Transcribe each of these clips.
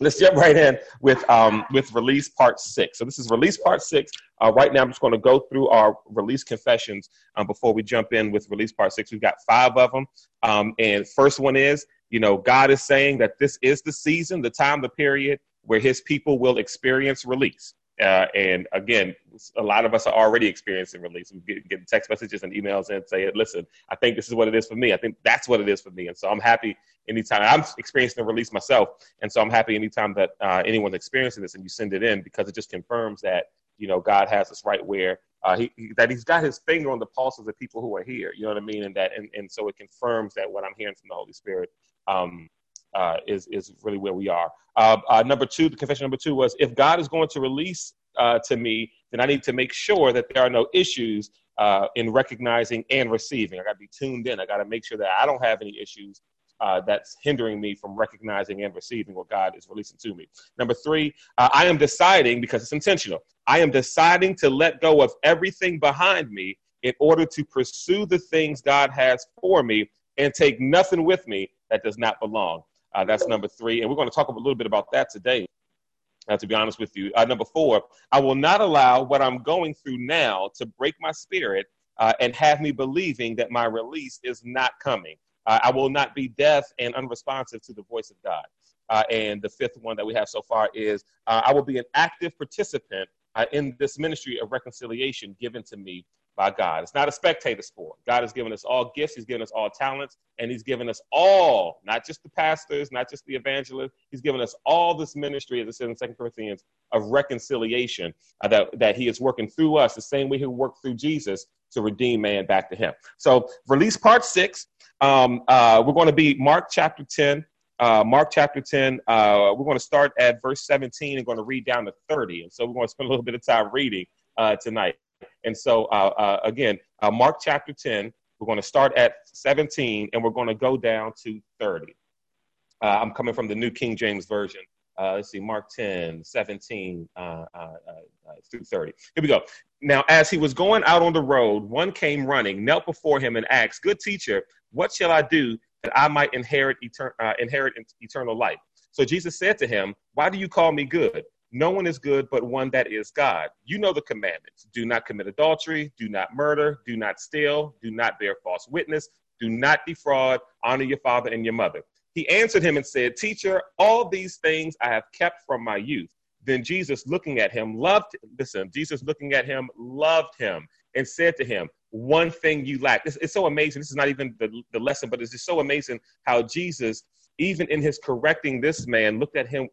let's jump right in with um, with release part six. So this is release part six. Uh, right now, I'm just going to go through our release confessions um, before we jump in with release part six. We've got five of them, um, and first one is, you know, God is saying that this is the season, the time, the period where His people will experience release. Uh, and again, a lot of us are already experiencing release. We get, get, text messages and emails and say, listen, I think this is what it is for me. I think that's what it is for me. And so I'm happy anytime I'm experiencing the release myself. And so I'm happy anytime that uh, anyone's experiencing this and you send it in because it just confirms that, you know, God has us right where uh, he, that he's got his finger on the pulses of the people who are here. You know what I mean? And that, and, and so it confirms that what I'm hearing from the Holy Spirit um, uh, is, is really where we are. Uh, uh, number two, the confession number two was if God is going to release uh, to me, then I need to make sure that there are no issues uh, in recognizing and receiving. I got to be tuned in. I got to make sure that I don't have any issues uh, that's hindering me from recognizing and receiving what God is releasing to me. Number three, uh, I am deciding, because it's intentional, I am deciding to let go of everything behind me in order to pursue the things God has for me and take nothing with me that does not belong. Uh, that's number three. And we're going to talk a little bit about that today. Uh, to be honest with you. Uh, number four, I will not allow what I'm going through now to break my spirit uh, and have me believing that my release is not coming. Uh, I will not be deaf and unresponsive to the voice of God. Uh, and the fifth one that we have so far is I will be an active participant in this ministry of reconciliation given to me by God. It's not a spectator sport. God has given us all gifts, He's given us all talents, and He's given us all, not just the pastors, not just the evangelists, He's given us all this ministry, as it says in Second Corinthians, of reconciliation uh, that, that He is working through us, the same way He worked through Jesus to redeem man back to Him. So, release part six. Um, uh, we're going to be Mark chapter 10. Uh, Mark chapter 10, uh, we're going to start at verse 17 and going to read down to 30. And so we're going to spend a little bit of time reading uh, tonight. And so, uh, uh, again, uh, Mark chapter 10, we're going to start at 17 and we're going to go down to 30. Uh, I'm coming from the New King James Version. Uh, let's see, Mark 10, 17 uh, through 30. Here we go. Now, as he was going out on the road, one came running, knelt before him, and asked, Good teacher, what shall I do that I might inherit, etern- inherit eternal life? So Jesus said to him, Why do you call me good? No one is good but one that is God. You know the commandments do not commit adultery, do not murder, do not steal, do not bear false witness, do not defraud, honor your father and your mother. He answered him and said, Teacher, all these things I have kept from my youth. Then Jesus, looking at him, loved, listen, Jesus looking at him, loved him and said to him, One thing you lack. It's, it's so amazing. This is not even the, the lesson, but it's just so amazing how Jesus even in his correcting this man, looked at him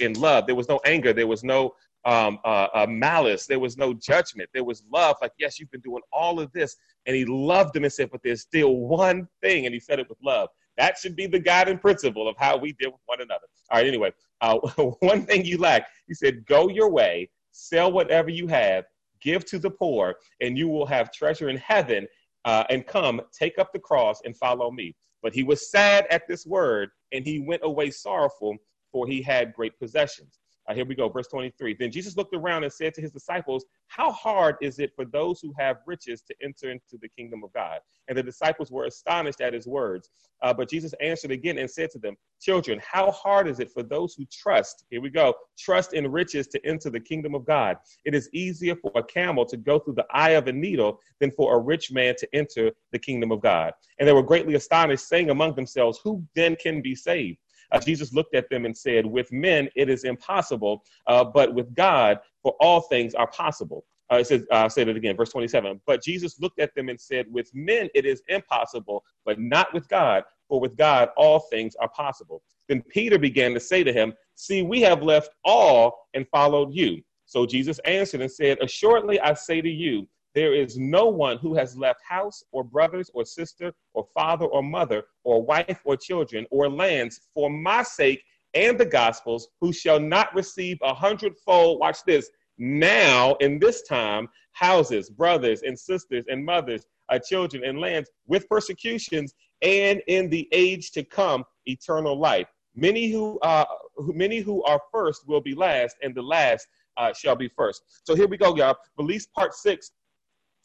in love. There was no anger. There was no um, uh, uh, malice. There was no judgment. There was love. Like, yes, you've been doing all of this. And he loved him and said, but there's still one thing. And he said it with love. That should be the guiding principle of how we deal with one another. All right, anyway, uh, one thing you lack, he said, go your way, sell whatever you have, give to the poor, and you will have treasure in heaven. Uh, and come, take up the cross and follow me. But he was sad at this word, and he went away sorrowful, for he had great possessions. Uh, here we go, verse 23. Then Jesus looked around and said to his disciples, How hard is it for those who have riches to enter into the kingdom of God? And the disciples were astonished at his words. Uh, but Jesus answered again and said to them, Children, how hard is it for those who trust, here we go, trust in riches to enter the kingdom of God? It is easier for a camel to go through the eye of a needle than for a rich man to enter the kingdom of God. And they were greatly astonished, saying among themselves, Who then can be saved? Uh, Jesus looked at them and said, With men it is impossible, uh, but with God, for all things are possible. Uh, it says, uh, I'll say that again, verse 27. But Jesus looked at them and said, With men it is impossible, but not with God, for with God all things are possible. Then Peter began to say to him, See, we have left all and followed you. So Jesus answered and said, Assuredly I say to you, there is no one who has left house or brothers or sister or father or mother or wife or children or lands for my sake and the gospel's who shall not receive a hundredfold, watch this, now in this time, houses, brothers and sisters and mothers, uh, children and lands with persecutions, and in the age to come, eternal life. Many who, uh, many who are first will be last, and the last uh, shall be first. So here we go, y'all. Release part six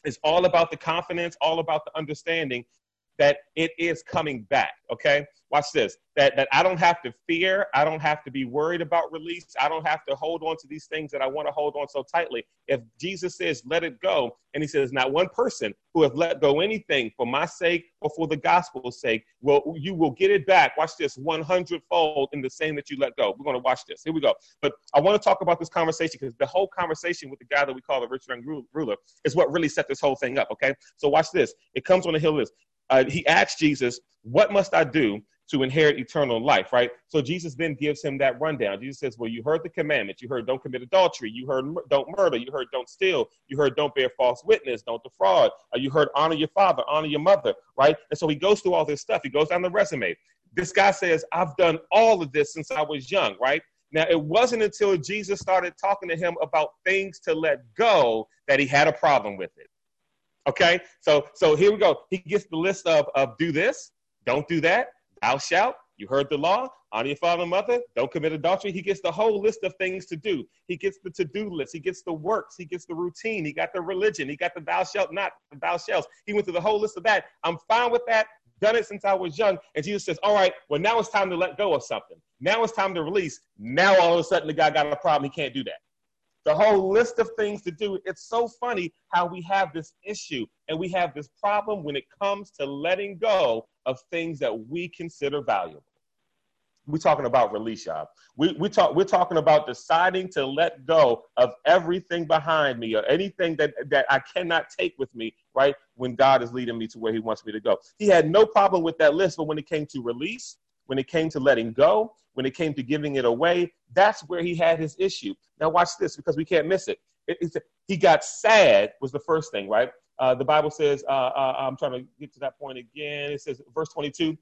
is all about the confidence, all about the understanding that it is coming back. Okay, watch this. That that I don't have to fear. I don't have to be worried about release. I don't have to hold on to these things that I want to hold on so tightly. If Jesus says, "Let it go," and He says, "Not one person who have let go anything for my sake or for the gospel's sake will you will get it back." Watch this, one hundredfold in the same that you let go. We're going to watch this. Here we go. But I want to talk about this conversation because the whole conversation with the guy that we call the rich young ruler is what really set this whole thing up. Okay, so watch this. It comes on the hill of this. Uh, he asks Jesus, "What must I do to inherit eternal life, right? So Jesus then gives him that rundown. Jesus says, Well, you heard the commandments. You heard don't commit adultery. You heard don't murder. You heard don't steal. You heard don't bear false witness. Don't defraud. Uh, you heard honor your father, honor your mother, right? And so he goes through all this stuff. He goes down the resume. This guy says, I've done all of this since I was young, right? Now, it wasn't until Jesus started talking to him about things to let go that he had a problem with it. Okay, so so here we go. He gets the list of, of do this, don't do that, Thou shalt, you heard the law, honor your father and mother, don't commit adultery. He gets the whole list of things to do. He gets the to do list, he gets the works, he gets the routine, he got the religion, he got the thou shalt not, the thou shalt. He went through the whole list of that. I'm fine with that, done it since I was young. And Jesus says, All right, well, now it's time to let go of something. Now it's time to release. Now all of a sudden the guy got a problem. He can't do that the whole list of things to do. It's so funny how we have this issue and we have this problem when it comes to letting go of things that we consider valuable. We're talking about release, y'all. We, we talk, we're talking about deciding to let go of everything behind me or anything that, that I cannot take with me, right? When God is leading me to where He wants me to go. He had no problem with that list, but when it came to release, when it came to letting go, when it came to giving it away, that's where he had his issue. Now, watch this because we can't miss it. it he got sad, was the first thing, right? Uh, the Bible says, uh, uh, I'm trying to get to that point again. It says, verse 22,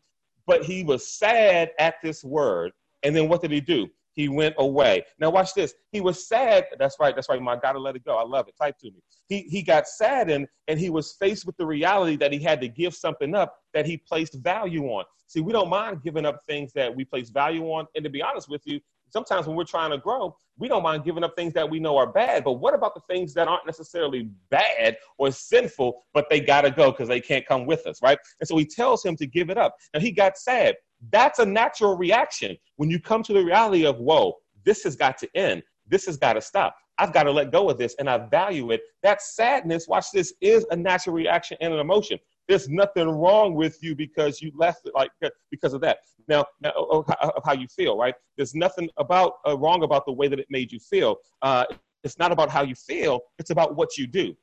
but he was sad at this word. And then what did he do? He went away. Now watch this. He was sad. That's right. That's right. My gotta let it go. I love it. Type to me. He he got saddened and he was faced with the reality that he had to give something up that he placed value on. See, we don't mind giving up things that we place value on. And to be honest with you, sometimes when we're trying to grow, we don't mind giving up things that we know are bad. But what about the things that aren't necessarily bad or sinful, but they got to go because they can't come with us, right? And so he tells him to give it up. And he got sad. That's a natural reaction when you come to the reality of, whoa, this has got to end. This has got to stop. I've got to let go of this and I value it. That sadness, watch this, is a natural reaction and an emotion. There's nothing wrong with you because you left it like because of that. Now, now of how you feel, right? There's nothing about uh, wrong about the way that it made you feel. Uh, it's not about how you feel. It's about what you do.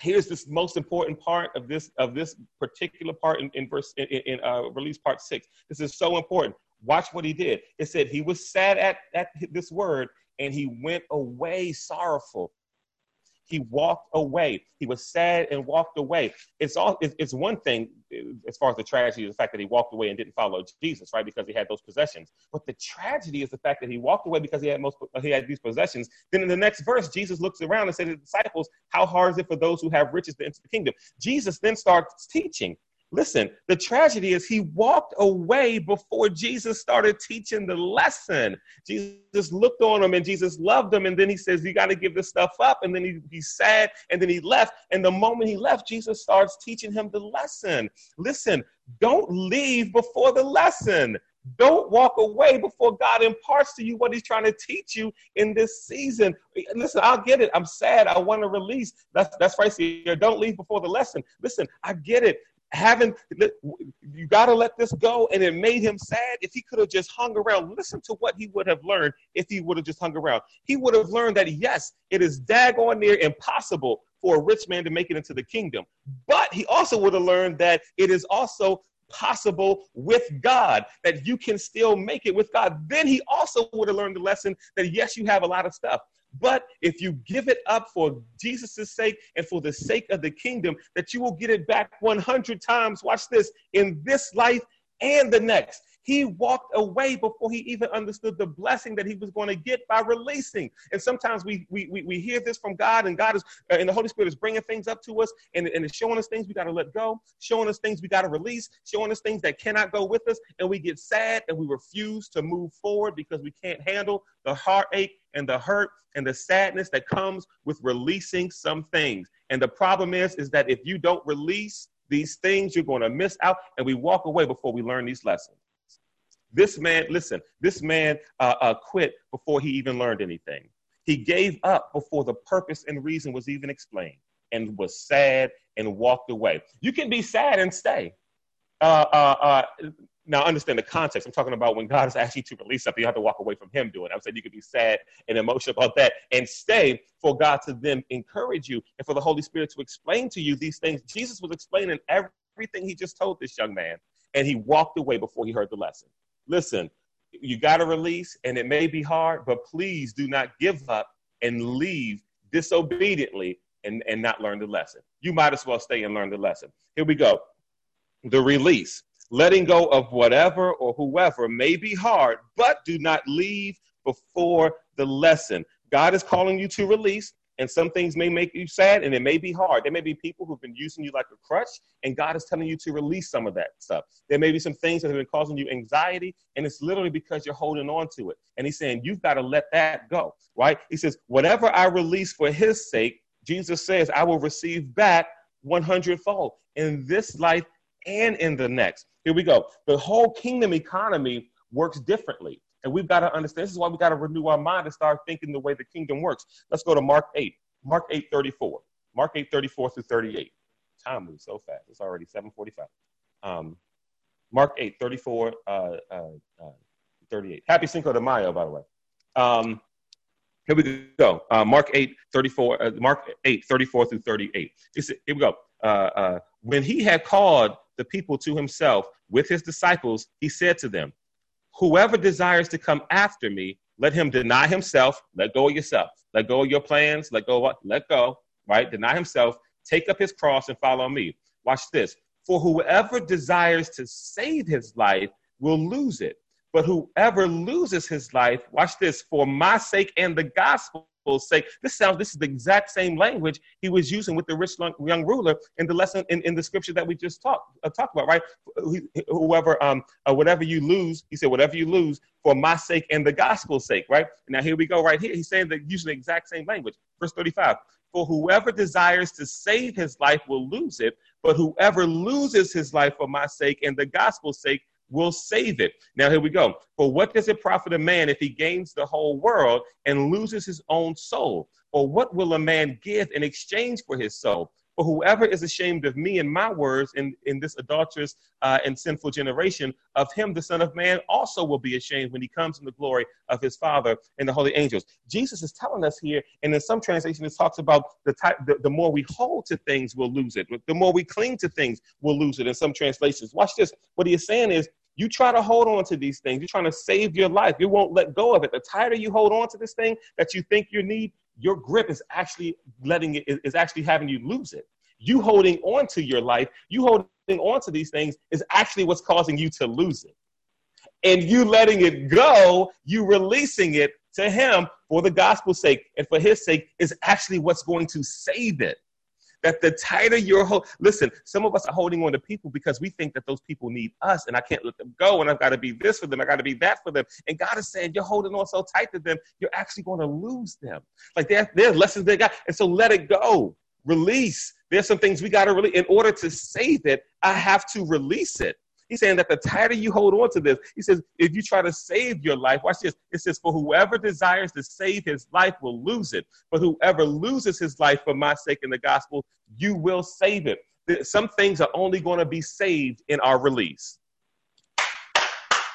Here's this most important part of this of this particular part in, in verse in, in uh, release part six. This is so important. Watch what he did. It said he was sad at, at this word and he went away sorrowful he walked away. He was sad and walked away. It's all. It's one thing eh, as far as the tragedy is the fact that he walked away and didn't follow Jesus, right? Because he had those possessions. But the tragedy is the fact that he walked away because he had most. He had these possessions. Then in the next verse, Jesus looks around and said to the disciples, "How hard is it for those who have riches to enter the kingdom?" Jesus then starts teaching. Listen, the tragedy is he walked away before Jesus started teaching the lesson. Jesus looked on him and Jesus loved him. And then he says, You got to give this stuff up. And then he, he's sad. And then he left. And the moment he left, Jesus starts teaching him the lesson. Listen, don't leave before the lesson. Don't walk away before God imparts to you what He's trying to teach you in this season. Listen, I'll get it. I'm sad. I want to release. That's that's right here. Don't leave before the lesson. Listen, I get it having you got to let this go and it made him sad if he could have just hung around. Listen to what he would have learned if he would have just hung around. He would have learned that yes it is daggone near impossible for a rich man to make it into the kingdom. But he also would have learned that it is also possible with God, that you can still make it with God. Then he also would have learned the lesson that yes, you have a lot of stuff, but if you give it up for Jesus' sake and for the sake of the kingdom, that you will get it back 100 times. Watch this in this life and the next. He walked away before he even understood the blessing that he was going to get by releasing. And sometimes we we, we, we hear this from God, and God is uh, and the Holy Spirit is bringing things up to us, and, and it's showing us things we got to let go, showing us things we got to release, showing us things that cannot go with us, and we get sad and we refuse to move forward because we can't handle the heartache and the hurt and the sadness that comes with releasing some things. And the problem is, is that if you don't release, these things you're going to miss out, and we walk away before we learn these lessons. This man, listen, this man uh, uh, quit before he even learned anything. He gave up before the purpose and reason was even explained and was sad and walked away. You can be sad and stay. Uh, uh, uh, now, understand the context. I'm talking about when God is asking you to release something, you have to walk away from Him doing it. I'm saying you could be sad and emotional about that and stay for God to then encourage you and for the Holy Spirit to explain to you these things. Jesus was explaining everything He just told this young man, and he walked away before he heard the lesson. Listen, you got to release, and it may be hard, but please do not give up and leave disobediently and, and not learn the lesson. You might as well stay and learn the lesson. Here we go. The release. Letting go of whatever or whoever may be hard, but do not leave before the lesson. God is calling you to release, and some things may make you sad and it may be hard. There may be people who've been using you like a crutch, and God is telling you to release some of that stuff. There may be some things that have been causing you anxiety, and it's literally because you're holding on to it. And He's saying, You've got to let that go, right? He says, Whatever I release for His sake, Jesus says, I will receive back 100 fold in this life and in the next. Here we go. The whole kingdom economy works differently. And we've got to understand this is why we got to renew our mind and start thinking the way the kingdom works. Let's go to Mark 8. Mark 8 34. Mark 8 34 through 38. Time moves so fast. It's already 745. Um, Mark 8 34 uh, uh, uh, 38. Happy Cinco de Mayo, by the way. Um, here we go. Uh, Mark 8 34. Uh, Mark 8 34 through 38. It's, here we go. Uh, uh, when he had called the people to himself with his disciples, he said to them, Whoever desires to come after me, let him deny himself, let go of yourself, let go of your plans, let go of what? Let go, right? Deny himself, take up his cross and follow me. Watch this. For whoever desires to save his life will lose it. But whoever loses his life, watch this, for my sake and the gospel sake. This sounds, this is the exact same language he was using with the rich young ruler in the lesson in, in the scripture that we just talked uh, talked about, right? Whoever, um, uh, whatever you lose, he said, whatever you lose for my sake and the gospel's sake, right? Now here we go, right here. He's saying that using the exact same language. Verse 35. For whoever desires to save his life will lose it, but whoever loses his life for my sake and the gospel's sake will save it. Now, here we go. For what does it profit a man if he gains the whole world and loses his own soul? Or what will a man give in exchange for his soul? For whoever is ashamed of me and my words in, in this adulterous uh, and sinful generation, of him the Son of Man also will be ashamed when he comes in the glory of his Father and the holy angels. Jesus is telling us here, and in some translations, it talks about the, type, the, the more we hold to things, we'll lose it. The more we cling to things, we'll lose it. In some translations, watch this. What he is saying is, you try to hold on to these things. You're trying to save your life. You won't let go of it. The tighter you hold on to this thing that you think you need, your grip is actually letting it is actually having you lose it. You holding on to your life, you holding on to these things is actually what's causing you to lose it. And you letting it go, you releasing it to him for the gospel's sake and for his sake is actually what's going to save it. That the tighter you're hold, listen, some of us are holding on to people because we think that those people need us and I can't let them go and I've got to be this for them, I got to be that for them. And God is saying, You're holding on so tight to them, you're actually going to lose them. Like there, there's lessons they got. And so let it go. Release. There's some things we got to really, in order to save it, I have to release it. He's saying that the tighter you hold on to this, he says, if you try to save your life, watch this. It says, for whoever desires to save his life will lose it. But whoever loses his life for my sake in the gospel, you will save it. Some things are only going to be saved in our release.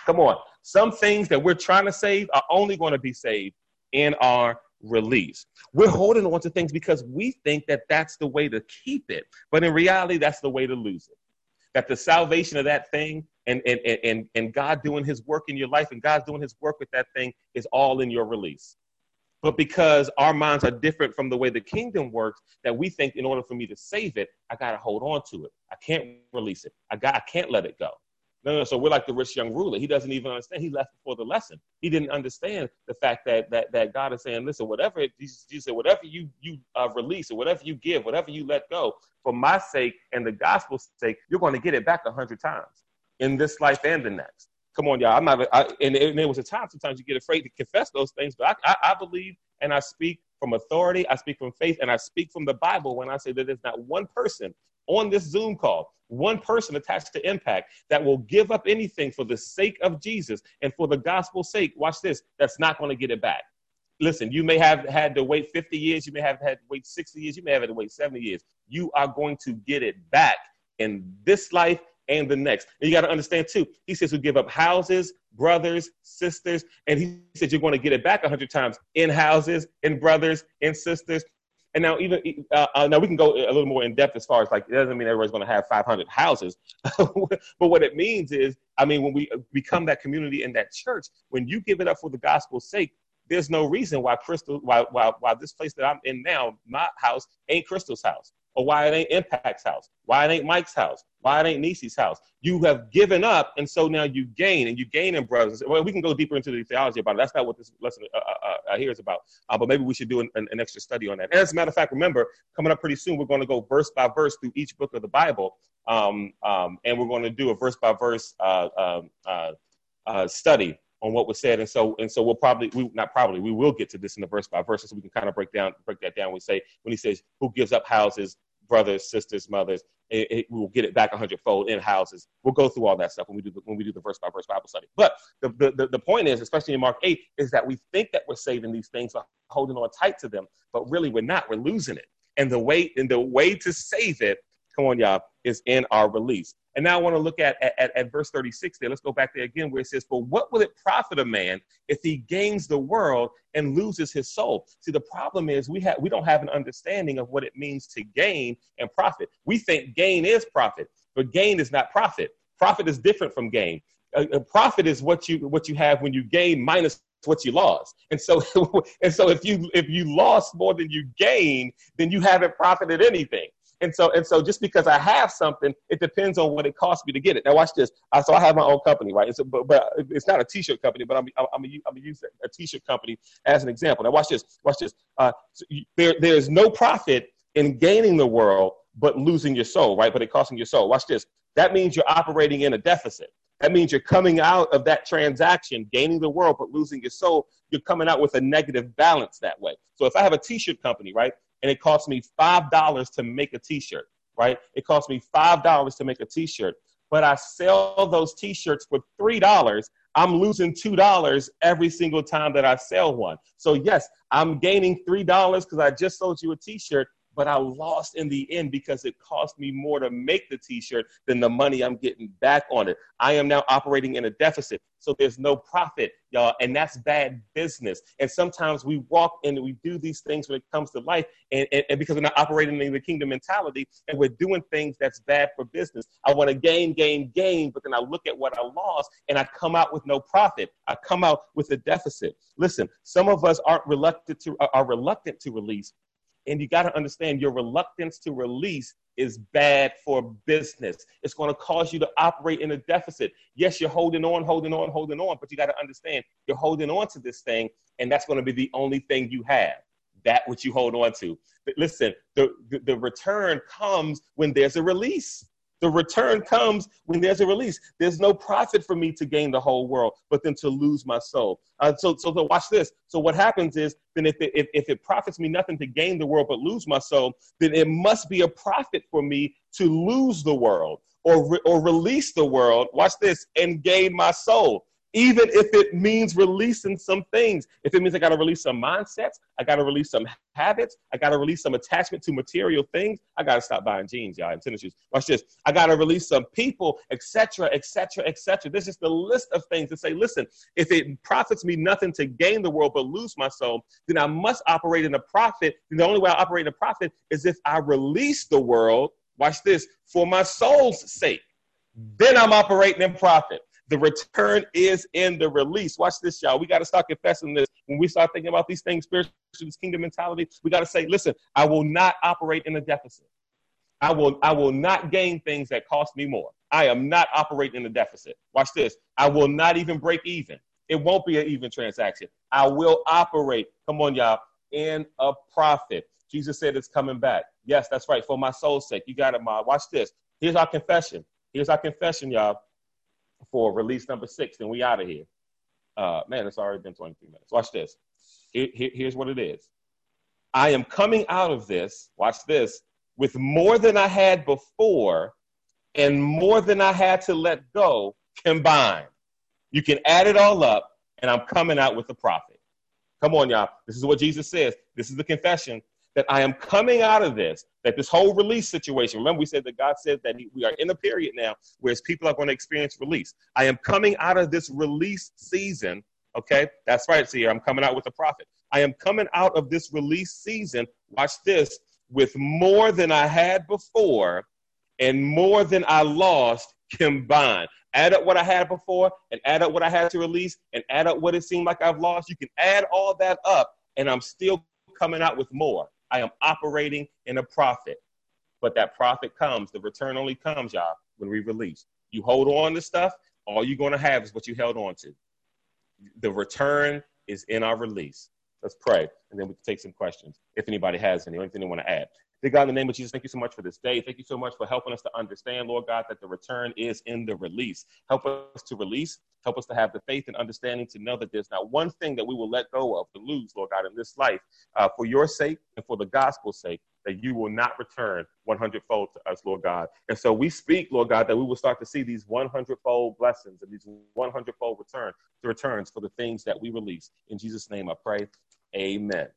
Come on. Some things that we're trying to save are only going to be saved in our release. We're holding on to things because we think that that's the way to keep it. But in reality, that's the way to lose it that the salvation of that thing and, and, and, and God doing his work in your life and God's doing his work with that thing is all in your release. But because our minds are different from the way the kingdom works, that we think in order for me to save it, I got to hold on to it. I can't release it. I got, I can't let it go. No, no. So we're like the rich young ruler. He doesn't even understand. He left before the lesson. He didn't understand the fact that that that God is saying, listen, whatever Jesus, Jesus said, whatever you you uh, release or whatever you give, whatever you let go, for my sake and the gospel's sake, you're going to get it back a hundred times in this life and the next. Come on, y'all. I'm not. I, and, and there was a time sometimes you get afraid to confess those things, but I, I, I believe and I speak from authority. I speak from faith, and I speak from the Bible when I say that there's not one person on this Zoom call one person attached to impact that will give up anything for the sake of Jesus and for the gospel's sake, watch this, that's not going to get it back. Listen, you may have had to wait 50 years, you may have had to wait 60 years, you may have had to wait 70 years. You are going to get it back in this life and the next. And you got to understand too, he says we give up houses, brothers, sisters, and he said you're going to get it back a hundred times in houses, in brothers, in sisters. And now, even uh, uh, now, we can go a little more in depth as far as like it doesn't mean everybody's going to have 500 houses, but what it means is, I mean, when we become that community in that church, when you give it up for the gospel's sake, there's no reason why Crystal, why, why, why this place that I'm in now, my house, ain't Crystal's house or why it ain't Impact's house, why it ain't Mike's house, why it ain't Nisi's house. You have given up, and so now you gain, and you gain in brothers. Well, we can go deeper into the theology about it. That's not what this lesson uh, uh, uh, here is about. Uh, but maybe we should do an, an, extra study on that. And as a matter of fact, remember, coming up pretty soon, we're going to go verse by verse through each book of the Bible, um, um, and we're going to do a verse by verse uh, um, uh, study on what was said. And so, and so we'll probably, we not probably, we will get to this in the verse by verse, so we can kind of break down, break that down. We say when he says, "Who gives up houses, brothers, sisters, mothers, it, it, we will get it back a hundredfold in houses." We'll go through all that stuff when we do the, when we do the verse by verse Bible study. But the, the the point is, especially in Mark eight, is that we think that we're saving these things by holding on tight to them, but really we're not. We're losing it. And the way and the way to save it, come on, y'all, is in our release. And now I want to look at, at, at, verse 36 there. Let's go back there again where it says, For what will it profit a man if he gains the world and loses his soul? See, the problem is we have we don't have an understanding of what it means to gain and profit. We think gain is profit, but gain is not profit. Profit is different from gain. A, a profit is what you what you have when you gain minus what you lost. And so and so if you if you lost more than you gained, then you haven't profited anything. And so, and so just because I have something, it depends on what it costs me to get it. Now watch this. I, so I have my own company, right? So, but, but it's not a t-shirt company, but I'm, I'm, I'm, I'm gonna use a t-shirt company as an example. Now watch this, watch this. Uh, so you, there, there's no profit in gaining the world, but losing your soul, right? But it costing your soul. Watch this. That means you're operating in a deficit. That means you're coming out of that transaction, gaining the world, but losing your soul. You're coming out with a negative balance that way. So if I have a t-shirt company, right? And it costs me $5 to make a t-shirt, right? It costs me $5 to make a t-shirt, but I sell those t-shirts for $3. I'm losing $2 every single time that I sell one. So yes, I'm gaining $3 because I just sold you a t-shirt, but I lost in the end because it cost me more to make the t-shirt than the money I'm getting back on it. I am now operating in a deficit. So there's no profit, y'all, and that's bad business. And sometimes we walk and we do these things when it comes to life, and, and, and because we're not operating in the kingdom mentality, and we're doing things that's bad for business. I want to gain, gain, gain, but then I look at what I lost and I come out with no profit. I come out with a deficit. Listen, some of us aren't reluctant to are reluctant to release and you got to understand your reluctance to release is bad for business. It's going to cause you to operate in a deficit. Yes, you're holding on, holding on, holding on, but you got to understand you're holding on to this thing, and that's going to be the only thing you have. That which you hold on to. But listen, the, the, the return comes when there's a release. The return comes when there's a release. There's no profit for me to gain the whole world, but then to lose my soul. Uh, so, so, so watch this. So what happens is, then if it, if, if it profits me nothing to gain the world but lose my soul, then it must be a profit for me to lose the world or, re- or release the world. Watch this and gain my soul even if it means releasing some things. If it means I got to release some mindsets, I got to release some habits, I got to release some attachment to material things. I got to stop buying jeans, y'all, and tennis shoes. Watch this. I got to release some people, etc., etc., etc. This is the list of things to say, listen, if it profits me nothing to gain the world but lose my soul, then I must operate in a profit. And the only way I operate in a profit is if I release the world, watch this, for my soul's sake. Then I'm operating in profit. The return is in the release. Watch this, y'all. We got to start confessing this. When we start thinking about these things, spiritual, this kingdom mentality, we got to say, listen, I will not operate in a deficit. I will, I will not gain things that cost me more. I am not operating in a deficit. Watch this. I will not even break even. It won't be an even transaction. I will operate, come on, y'all, in a profit. Jesus said it's coming back. Yes, that's right. For my soul's sake. You got it, Ma. Watch this. Here's our confession. Here's our confession, y'all for release number six, then we out of here. Uh, man, it's already been 23 minutes. Watch this. Here, here, here's what it is. I am coming out of this, watch this, with more than I had before and more than I had to let go combined. You can add it all up, and I'm coming out with a profit. Come on, y'all. This is what Jesus says. This is the confession that I am coming out of this, that this whole release situation, remember we said that God said that we are in a period now where people are going to experience release. I am coming out of this release season. Okay, that's right. See, I'm coming out with a profit. I am coming out of this release season. Watch this with more than I had before and more than I lost combined. Add up what I had before and add up what I had to release and add up what it seemed like I've lost. You can add all that up and I'm still coming out with more. I am operating in a profit. But that profit comes, the return only comes, y'all, when we release. You hold on to stuff, all you're going to have is what you held on to. The return is in our release. Let's pray, and then we can take some questions if anybody has any anything they want to add. Dear God, in the name of Jesus, thank you so much for this day. Thank you so much for helping us to understand, Lord God, that the return is in the release. Help us to release. Help us to have the faith and understanding to know that there's not one thing that we will let go of to lose, Lord God, in this life uh, for your sake and for the gospel's sake, that you will not return 100 fold to us, Lord God. And so we speak, Lord God, that we will start to see these 100 fold blessings and these 100 fold return, returns for the things that we release. In Jesus' name I pray. Amen.